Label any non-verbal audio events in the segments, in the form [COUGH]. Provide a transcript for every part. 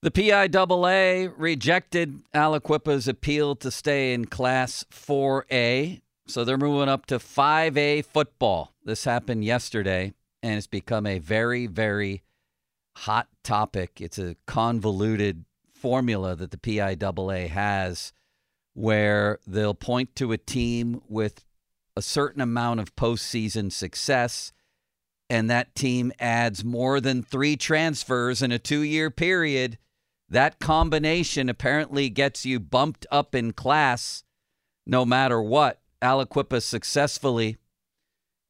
The PIAA rejected Aliquippa's appeal to stay in Class 4A, so they're moving up to 5A football. This happened yesterday, and it's become a very, very hot topic. It's a convoluted formula that the PIAA has where they'll point to a team with a certain amount of postseason success and that team adds more than three transfers in a two year period, that combination apparently gets you bumped up in class no matter what. Aliquippa successfully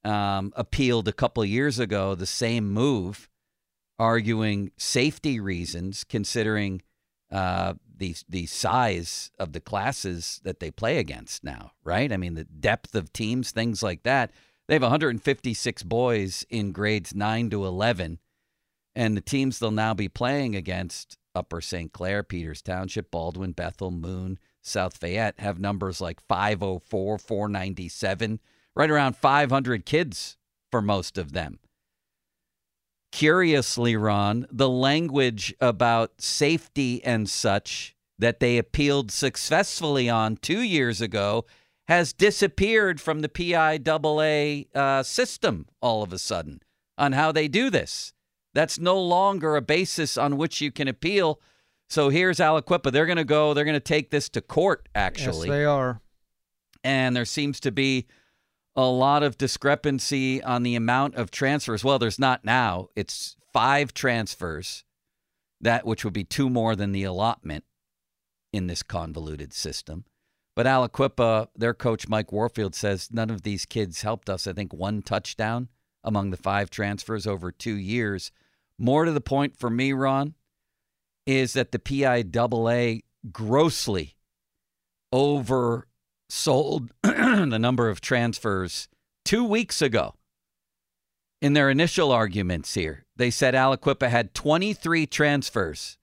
um, appealed a couple years ago the same move, arguing safety reasons, considering uh, the the size of the classes that they play against now. Right? I mean, the depth of teams, things like that. They have 156 boys in grades 9 to 11. And the teams they'll now be playing against Upper St. Clair, Peters Township, Baldwin, Bethel, Moon, South Fayette have numbers like 504, 497, right around 500 kids for most of them. Curiously, Ron, the language about safety and such that they appealed successfully on two years ago has disappeared from the PIAA uh, system all of a sudden on how they do this. That's no longer a basis on which you can appeal. So here's Aliquippa. They're going to go, they're going to take this to court, actually. Yes, they are. And there seems to be a lot of discrepancy on the amount of transfers. Well, there's not now. It's five transfers, that which would be two more than the allotment in this convoluted system. But Aliquippa, their coach Mike Warfield says none of these kids helped us. I think one touchdown among the five transfers over two years. More to the point for me, Ron, is that the PIAA grossly oversold [CLEARS THROAT] the number of transfers two weeks ago. In their initial arguments here, they said Aliquippa had 23 transfers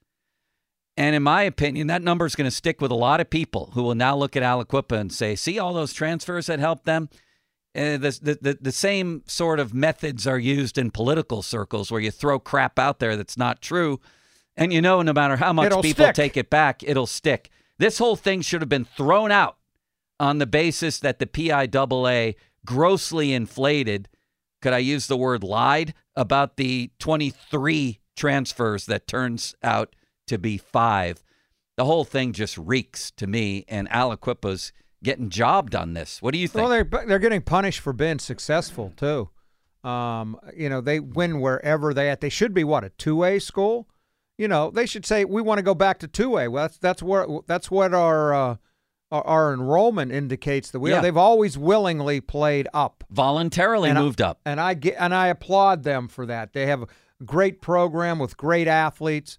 and in my opinion, that number is going to stick with a lot of people who will now look at Aliquippa and say, see all those transfers that helped them? Uh, the, the, the same sort of methods are used in political circles where you throw crap out there that's not true. And you know, no matter how much It'll people stick. take it back, it'll stick. This whole thing should have been thrown out on the basis that the PIAA grossly inflated, could I use the word lied, about the 23 transfers that turns out to be five. The whole thing just reeks to me, and Aliquippa's getting job done this. What do you think? Well, they're they're getting punished for being successful too. Um, you know, they win wherever they at. They should be what a two A school. You know, they should say we want to go back to two A. Well, that's that's what that's what our uh, our, our enrollment indicates that we Yeah. are. They've always willingly played up, Voluntarily And I- moved up. and I get and I applaud them for that. They have a great program with great athletes,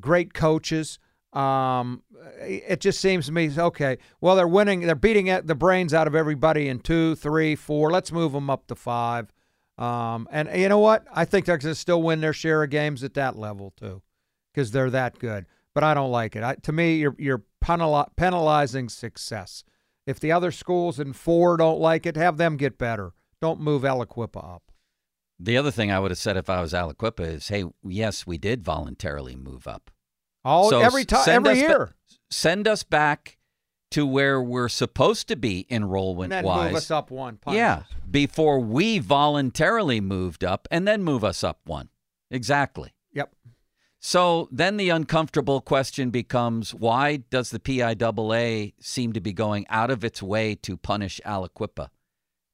great coaches. Um, it just seems to me okay. Well, they're winning. They're beating the brains out of everybody in two, three, four. Let's move them up to five. Um, and you know what? I think they're going to still win their share of games at that level too, because they're that good. But I don't like it. I, to me, you're you're penali- penalizing success. If the other schools in four don't like it, have them get better. Don't move Aliquippa up. The other thing I would have said if I was Aliquippa is, hey, yes, we did voluntarily move up. All So every time, every us ba- year, send us back to where we're supposed to be and enrollment then wise. move us up one. punish Yeah, before we voluntarily moved up and then move us up one. Exactly. Yep. So then the uncomfortable question becomes why does the PIAA seem to be going out of its way to punish Aliquippa?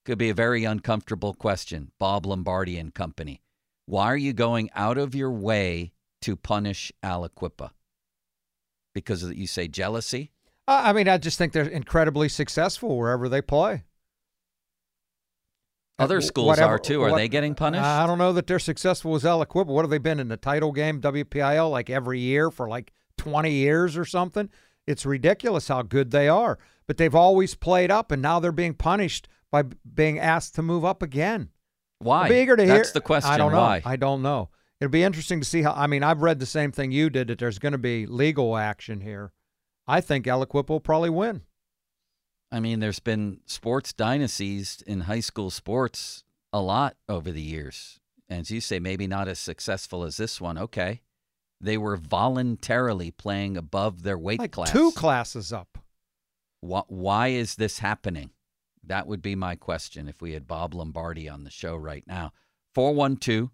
Could be a very uncomfortable question, Bob Lombardi and company. Why are you going out of your way to punish Aliquippa? Because of, you say jealousy? I I mean, I just think they're incredibly successful wherever they play. Uh, Other schools whatever- are too. Are what- they getting punished? I don't know that they're successful as Aliquippa. What have they been in the title game, WPIAL, like every year for like 20 years or something? It's ridiculous how good they are. But they've always played up, and now they're being punished by being asked to move up again. why? Eager to hear. That's the question. I don't know. Why? I don't know. It'll be interesting to see how. I mean, I've read the same thing you did that there's going to be legal action here. I think Aliquippa will probably win. I mean, there's been sports dynasties in high school sports a lot over the years. And as you say, maybe not as successful as this one. Okay. They were voluntarily playing above their weight like class. two classes up. Why, why is this happening? That would be my question if we had Bob Lombardi on the show right now. 412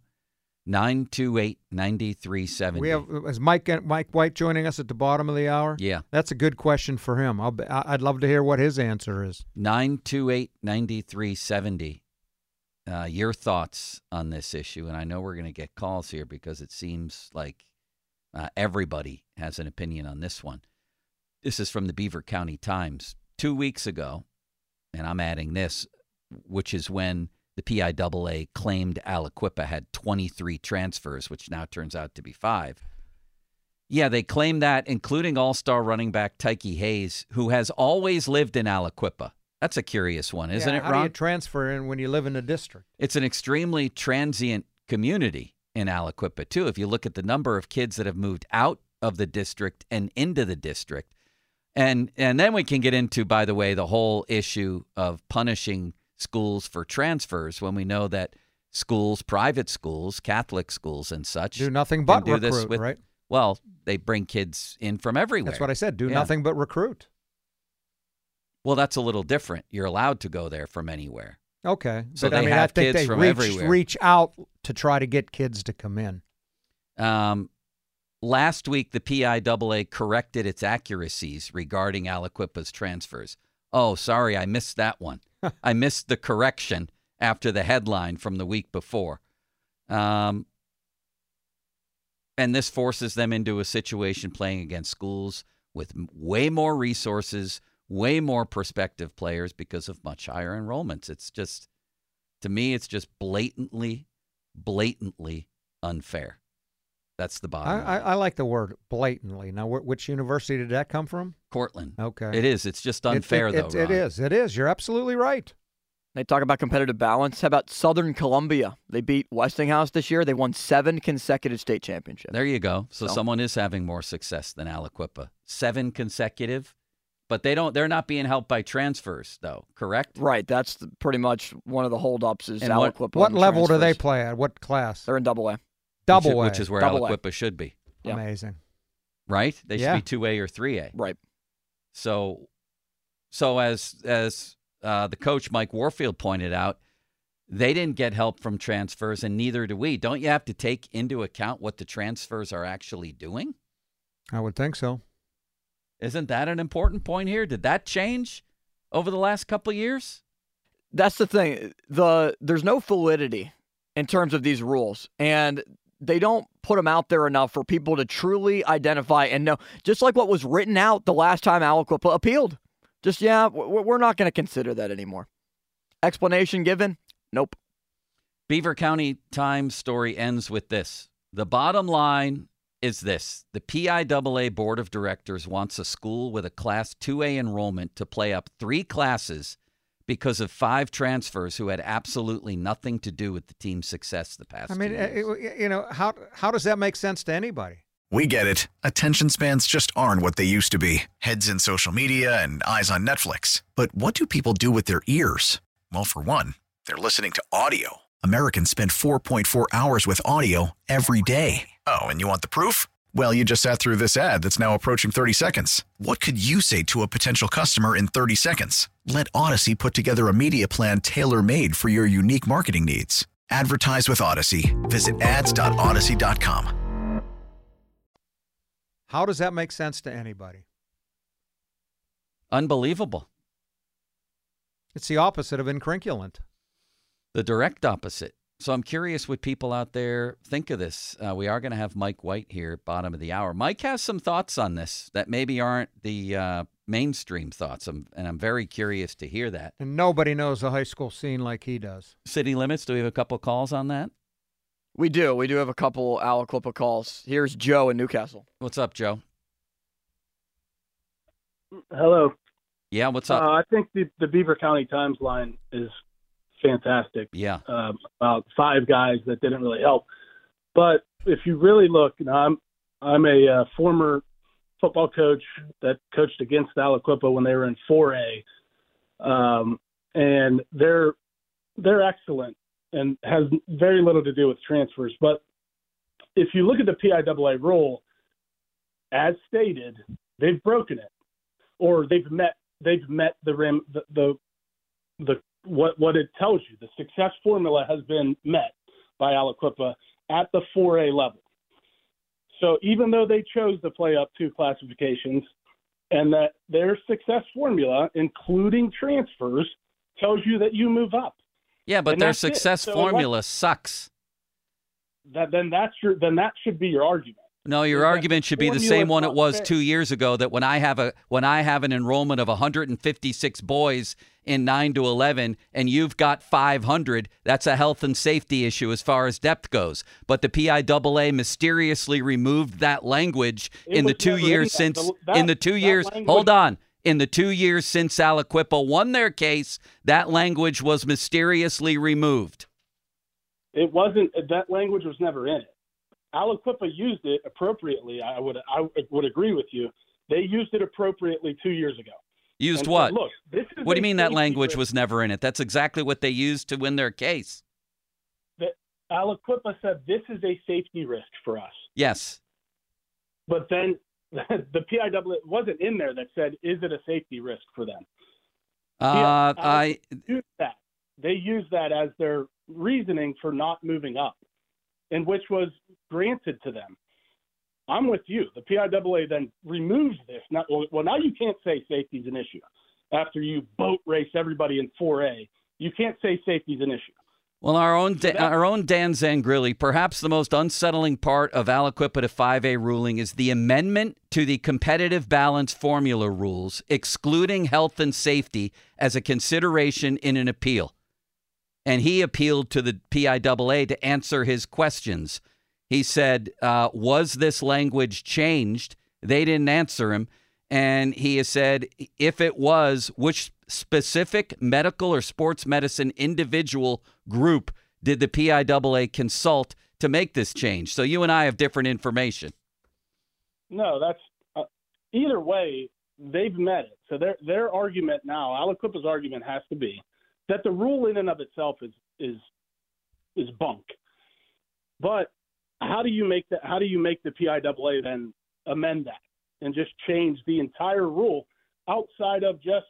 928 9370. We have is Mike Mike White joining us at the bottom of the hour. Yeah. That's a good question for him. I'll be, I'd love to hear what his answer is. 928 9370. Uh, your thoughts on this issue. And I know we're going to get calls here because it seems like uh, everybody has an opinion on this one. This is from the Beaver County Times. Two weeks ago, and I'm adding this, which is when the PIAA claimed Aliquippa had 23 transfers, which now turns out to be five. Yeah, they claim that, including all star running back Tyke Hayes, who has always lived in Aliquippa. That's a curious one, isn't Yeah, it, How do you transfer in when you live in the district? It's an extremely transient community in Aliquippa, too. If you look at the number of kids that have moved out of the district and into the district. And and then we can get into, by the way, the whole issue of punishing schools for transfers when we know that schools, private schools, Catholic schools and such Do nothing but do this with- right? Well, they bring kids in from everywhere. That's what I said. Do Yeah. nothing but recruit. Well, that's a little different. You're allowed to go there from anywhere. Okay, So but I they mean, I have think kids they from reach, everywhere. reach out to try to get kids to come in. Um, last week, the PIAA corrected its accuracies regarding Aliquippa's transfers. Oh, sorry, I missed that one. [LAUGHS] I missed the correction after the headline from the week before. Um, and this forces them into a situation playing against schools with way more resources, way more prospective players because of much higher enrollments. It's just, to me, it's just blatantly, blatantly unfair. That's the bottom I, line. I like the word blatantly. Now, wh- which university did that come from? Cortland. Okay, It is. It's just unfair, it, though. It, it Ron. is. It is. You're absolutely right. They talk about competitive balance. How about Southern Columbia? They beat Westinghouse this year. They won seven consecutive state championships. There you go. So, So- someone is having more success than Aliquippa. Seven consecutive, but they don't. They're not being helped by transfers, though. Correct? Right. That's the- pretty much one of the holdups is And what- Aliquippa What and level do they play at? What class? They're in double A. Double which, A. which is where Double Aliquippa should be, Yeah. Amazing. right? They should be two A or three A. Right. So, so as as uh, the coach Mike Warfield pointed out, they didn't get help from transfers, and neither do we. Don't you have to take into account what the transfers are actually doing? I would think so. Isn't that an important point here? Did that change over the last couple of years? That's the thing. The there's no validity in terms of these rules, and they don't put them out there enough for people to truly identify and know. Just like what was written out the last time Aliquippa appealed. Just yeah, we're not going to consider that anymore. Explanation given? Nope. Beaver County Times story ends with this. The bottom line is this the PIAA Board of Directors wants a school with a Class 2A enrollment to play up three classes because of five transfers who had absolutely nothing to do with the team's success the past I mean, two uh, years. it- you know, how how does that make sense to anybody? We get it. Attention spans just aren't what they used to be heads in social media and eyes on Netflix. But what do people do with their ears? Well, for one, they're listening to audio. Americans spend 4.4 hours with audio every day. Oh, and you want the proof? Well, you just sat through this ad that's now approaching 30 seconds. What could you say to a potential customer in 30 seconds? Let Odyssey put together a media plan tailor made for your unique marketing needs. Advertise with Odyssey. Visit ads.odyssey.com. How does that make sense to anybody? Unbelievable. It's the opposite of incrinculant. The direct opposite. So I'm curious what people out there think of this. Uh, we are going to have Mike White here, bottom of the hour. Mike has some thoughts on this that maybe aren't the uh, mainstream thoughts, I'm, and I'm very curious to hear that. And nobody knows the high school scene like he does. City limits. Do we have a couple calls on that? We do. We do have a couple Aliquippa calls. Here's Joe in New Castle. What's up, Joe? Hello. Yeah, what's Uh, up? I think the, the Beaver County Times line is fantastic. yeah. Um, about five guys that didn't really help. But if you really look, you know, I'm I'm a uh, former football coach that coached against Aliquippa when they were in 4A, um, and they're they're excellent and has very little to do with transfers. But if you look at the PIAA rule, as stated, they've broken it, or they've met they've met the rim the the, the what what it tells you. The success formula has been met by Aliquippa at the 4A level. So even though they chose to play up two classifications, and that their success formula, including transfers, tells you that you move up. Yeah, but and their success So formula sucks. That then that's your then that should be your argument. No, your argument should be the same one it was two years ago. That when I have a when I have an enrollment of 156 boys in nine to 11, and you've got 500, that's a health and safety issue as far as depth goes. But the PIAA mysteriously removed that language It in the two years since The- that- in the two years. language- Hold on. In the two years since Aliquippa won their case, that language was mysteriously removed. It wasn't that language was never in it. Aliquippa used it appropriately. I would I would agree with you. They used it appropriately two years ago. Used And what? Look, this is What do you mean that language was never in it? That's exactly what they used to win their case. That Aliquippa said this is a safety risk for us. Yes. But then [LAUGHS] the PIAA wasn't in there that said, is it a safety risk for them? Uh, I- I Use that. They use that as their reasoning for not moving up, and which was granted to them. I'm with you. The PIAA then removes this. Well, now you can't say safety's an issue after you boat race everybody in 4A. You can't say safety's an issue. well, our own da- our own Dan Zangrilli. Perhaps the most unsettling part of Aliquippa to 5A ruling is the amendment to the competitive balance formula rules, excluding health and safety as a consideration in an appeal. And he appealed to the PIAA to answer his questions. He said, uh, "Was this language changed?" They didn't answer him, and he has said, "If it was, which specific medical or sports medicine individual group did the PIAA consult to make this change?" So you and I have different information. No, that's uh, either way. They've met it. So their their argument now, Aliquippa's argument has to be that the rule in and of itself is is is bunk. But how do you make that? How do you make the PIAA then amend that and just change the entire rule outside of just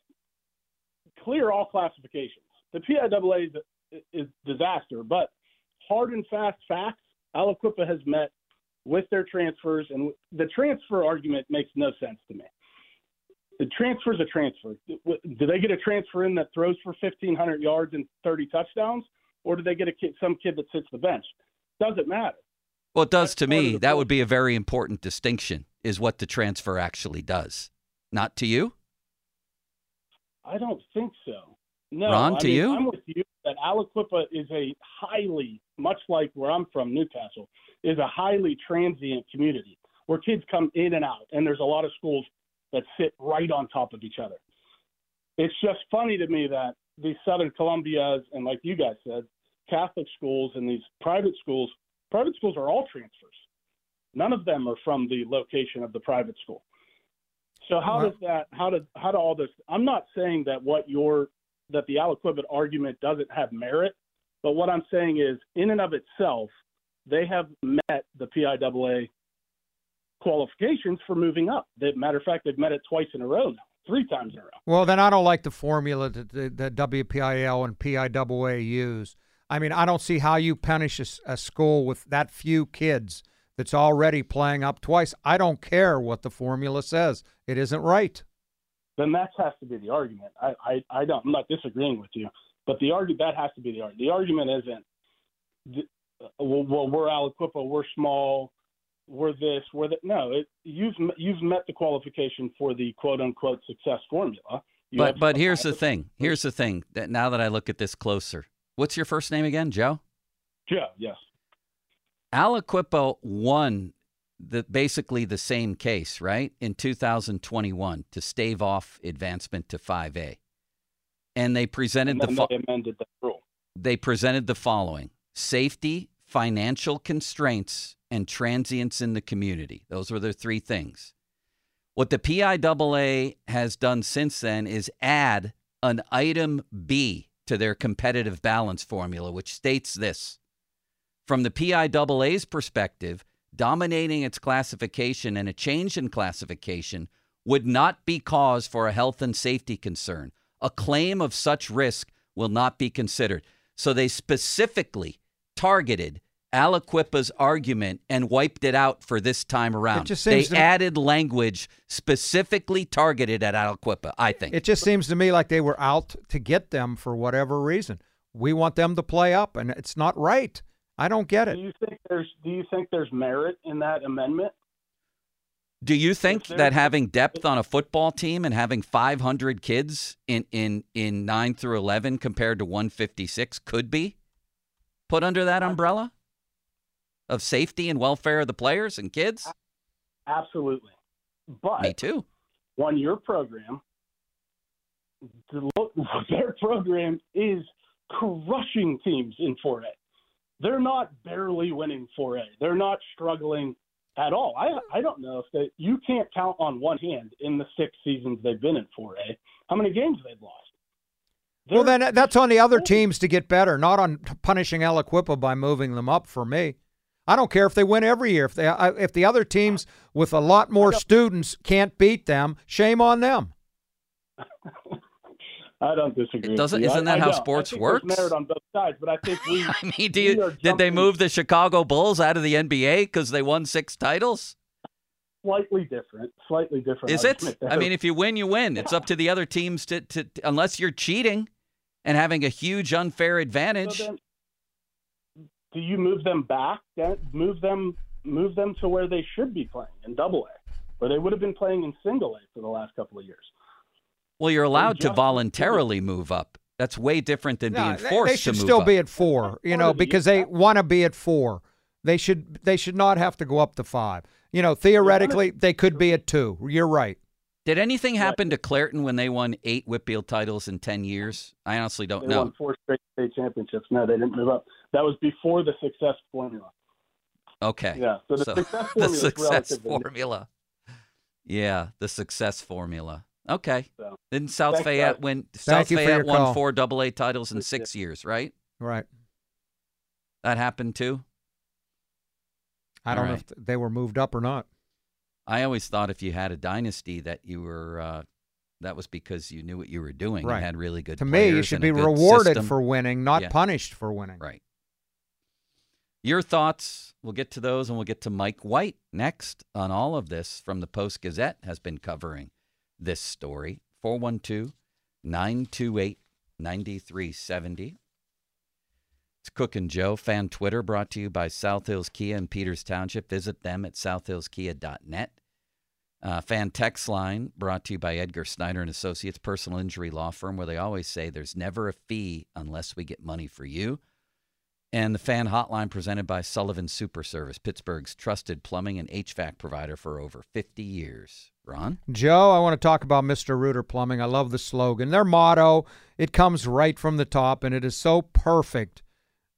clear all classifications? The PIAA is, is disaster, but hard and fast facts. Aliquippa has met with their transfers, and the transfer argument makes no sense to me. The transfer's a transfer. Do they get a transfer in that throws for 1,500 yards and 30 touchdowns, or do they get a kid, some kid that sits the bench? Doesn't matter. Well, it does That's to me. That would be a very important distinction. Is what the transfer actually does. Not to you. I don't think so. No, Ron, I to mean, you? I'm with you that Aliquippa is a highly, much like where I'm from, New Castle, is a highly transient community where kids come in and out, and there's a lot of schools that sit right on top of each other. It's just funny to me that these Southern Columbias and, like you guys said, Catholic schools and these private schools, private schools are all transfers. None of them are from the location of the private school. So how Well- does that? How do how do all this? I'm not saying that what your that the Aliquippa argument doesn't have merit, but what I'm saying is, in and of itself, they have met the PIAA qualifications for moving up. They, matter of fact, they've met it twice in a row now, three times in a row. Well, then I don't like the formula that the, that WPIAL and PIAA use. I mean, I don't see how you punish a school with that few kids that's already playing up twice. I don't care what the formula says; it isn't right. Then that has to be the argument. I, I, I don't. I'm not disagreeing with you, but the argu that has to be the argument. The argument isn't uh, well, well, we're Aliquippa, we're small, we're this, we're that. No, it, you've you've met the qualification for the quote unquote success formula. You but but here's the thing. Here's the thing. That now that I look at this closer, what's your first name again, Joe? Joe. Yes. Aliquippa won the basically the same case, right? In 2021 to stave off advancement to 5A. And they presented and the fo- they amended the rule. They presented the following: safety, financial constraints, and transients in the community. Those were the three things. What the PIAA has done since then is add an item B to their competitive balance formula, which states this. From the PIAA's perspective, dominating its classification and a change in classification would not be cause for a health and safety concern. A claim of such risk will not be considered. So they specifically targeted Aliquippa's argument and wiped it out for this time around. they to, added language specifically targeted at Aliquippa, I think. It just seems to me like they were out to get them for whatever reason. We want them to play up, and it's not right. I don't get it. Do you think there's Do you think there's merit in that amendment? Do you think that having depth on a football team and having 500 kids in in in 9 through 11 compared to 156 could be put under that umbrella of safety and welfare of the players and kids? Absolutely. But Me too. One year program [LAUGHS] their program is crushing teams in 4A. They're not barely winning 4A. They're not struggling at all. I I don't know if they you can't count on one hand in the six seasons they've been in 4A how many games they've lost. They're, well, then uh, that's on the other teams to get better, not on punishing Aliquippa by moving them up. For me, I don't care if they win every year. If they if the other teams with a lot more students can't beat them, shame on them. [LAUGHS] I don't disagree. It doesn't isn't that I, how I sports works? merit on both sides, but I think we. [LAUGHS] I mean, do you, did they move the Chicago Bulls out of the NBA because they won six titles? Slightly different. Slightly different. Is it? I mean, if you win, you win. It's up to the other teams to, to, to unless you're cheating and having a huge unfair advantage. So then, do you move them back? Move them, move them to where they should be playing in Double A, where they would have been playing in Single A for the last couple of years. Well, you're allowed to voluntarily move up. That's way different than no, being forced they should to move still up. be at four, you know, because they want to be at four. They should they should not have to go up to five. You know, theoretically, they could be at two. You're right. Did anything happen to Clairton when they won eight Whitfield titles in ten years? I honestly don't they know. Won four straight state championships. No, they didn't move up. That was before the success formula. Okay. Yeah. So the so success [LAUGHS] formula. The success formula. Yeah, the success formula. Okay. So, Didn't South thanks, Fayette guys. win? Thank South you for Fayette won call. four Double A titles in six years, right? Right. That happened too. I don't All know right. if they were moved up or not. I always thought if you had a dynasty that you were, uh, that was because you knew what you were doing. Right. You had really good. To me, you should be rewarded system. for winning, not Yeah. punished for winning. Right. Your thoughts? We'll get to those, and we'll get to Mike White next on all of this from the Post Gazette has been covering this story. 412 928 9370. It's Cook and Joe fan Twitter brought to you by South Hills Kia in Peters Township. Visit them at southhillskia.net. Uh, fan text line brought to you by Edgar Snyder and Associates Personal Injury Law Firm, where they always say there's never a fee unless we get money for you. And the fan hotline presented by Sullivan Super Service, Pittsburgh's trusted plumbing and HVAC provider for over 50 years. Ron? Joe, I want to talk about Mr. Rooter Plumbing. I love the slogan. Their motto, it comes right from the top, and it is so perfect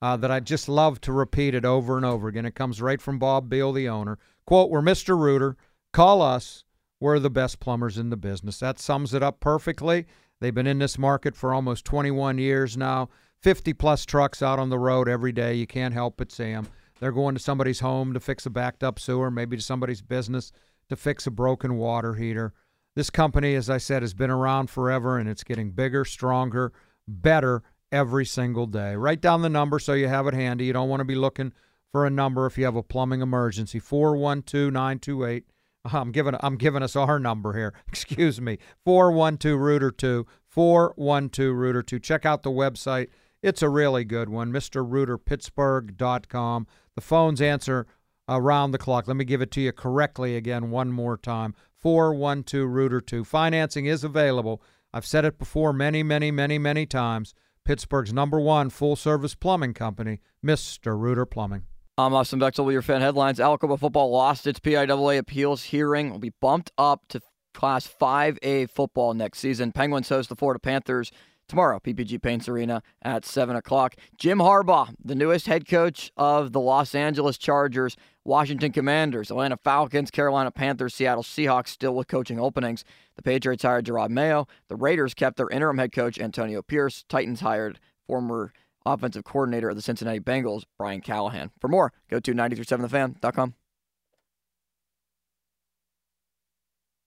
uh, that I just love to repeat it over and over again. It comes right from Bob Beal, the owner. Quote, We're Mr. Rooter. Call us. We're the best plumbers in the business. That sums it up perfectly. They've been in this market for almost 21 years now. 50 plus trucks out on the road every day. You can't help but see them. They're going to somebody's home to fix a backed up sewer, maybe to somebody's business to fix a broken water heater. This company, as I said, has been around forever and it's getting bigger, stronger, better every single day. Write down the number so you have it handy. You don't want to be looking for a number if you have a plumbing emergency. 412 928. [LAUGHS] I'm giving I'm giving us our number here. [LAUGHS] Excuse me. 412 Rooter 2. 412 Rooter 2. Check out the website. It's a really good one. MrRooterPittsburgh.com. The phones answer around the clock. Let me give it to you correctly again one more time. 412 Rooter 2. Financing is available. I've said it before many, many, many, many times. Pittsburgh's number one full service plumbing company, Mr. Rooter Plumbing. I'm Austin Bechtel with your fan headlines. Aliquippa football lost its PIAA appeals hearing. Will be bumped up to Class 5A football next season. Penguins host the Florida Panthers tomorrow, PPG Paints Arena at 7 o'clock. Jim Harbaugh, the newest head coach of the Los Angeles Chargers, Washington Commanders, Atlanta Falcons, Carolina Panthers, Seattle Seahawks, still with coaching openings. The Patriots hired Jerod Mayo. The Raiders kept their interim head coach, Antonio Pierce. Titans hired former offensive coordinator of the Cincinnati Bengals, Brian Callahan. For more, go to 937thefan.com.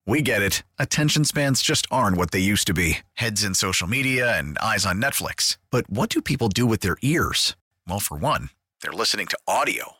We get it. Attention spans just aren't what they used to be heads in social media and eyes on Netflix. But what do people do with their ears? Well, for one, they're listening to audio.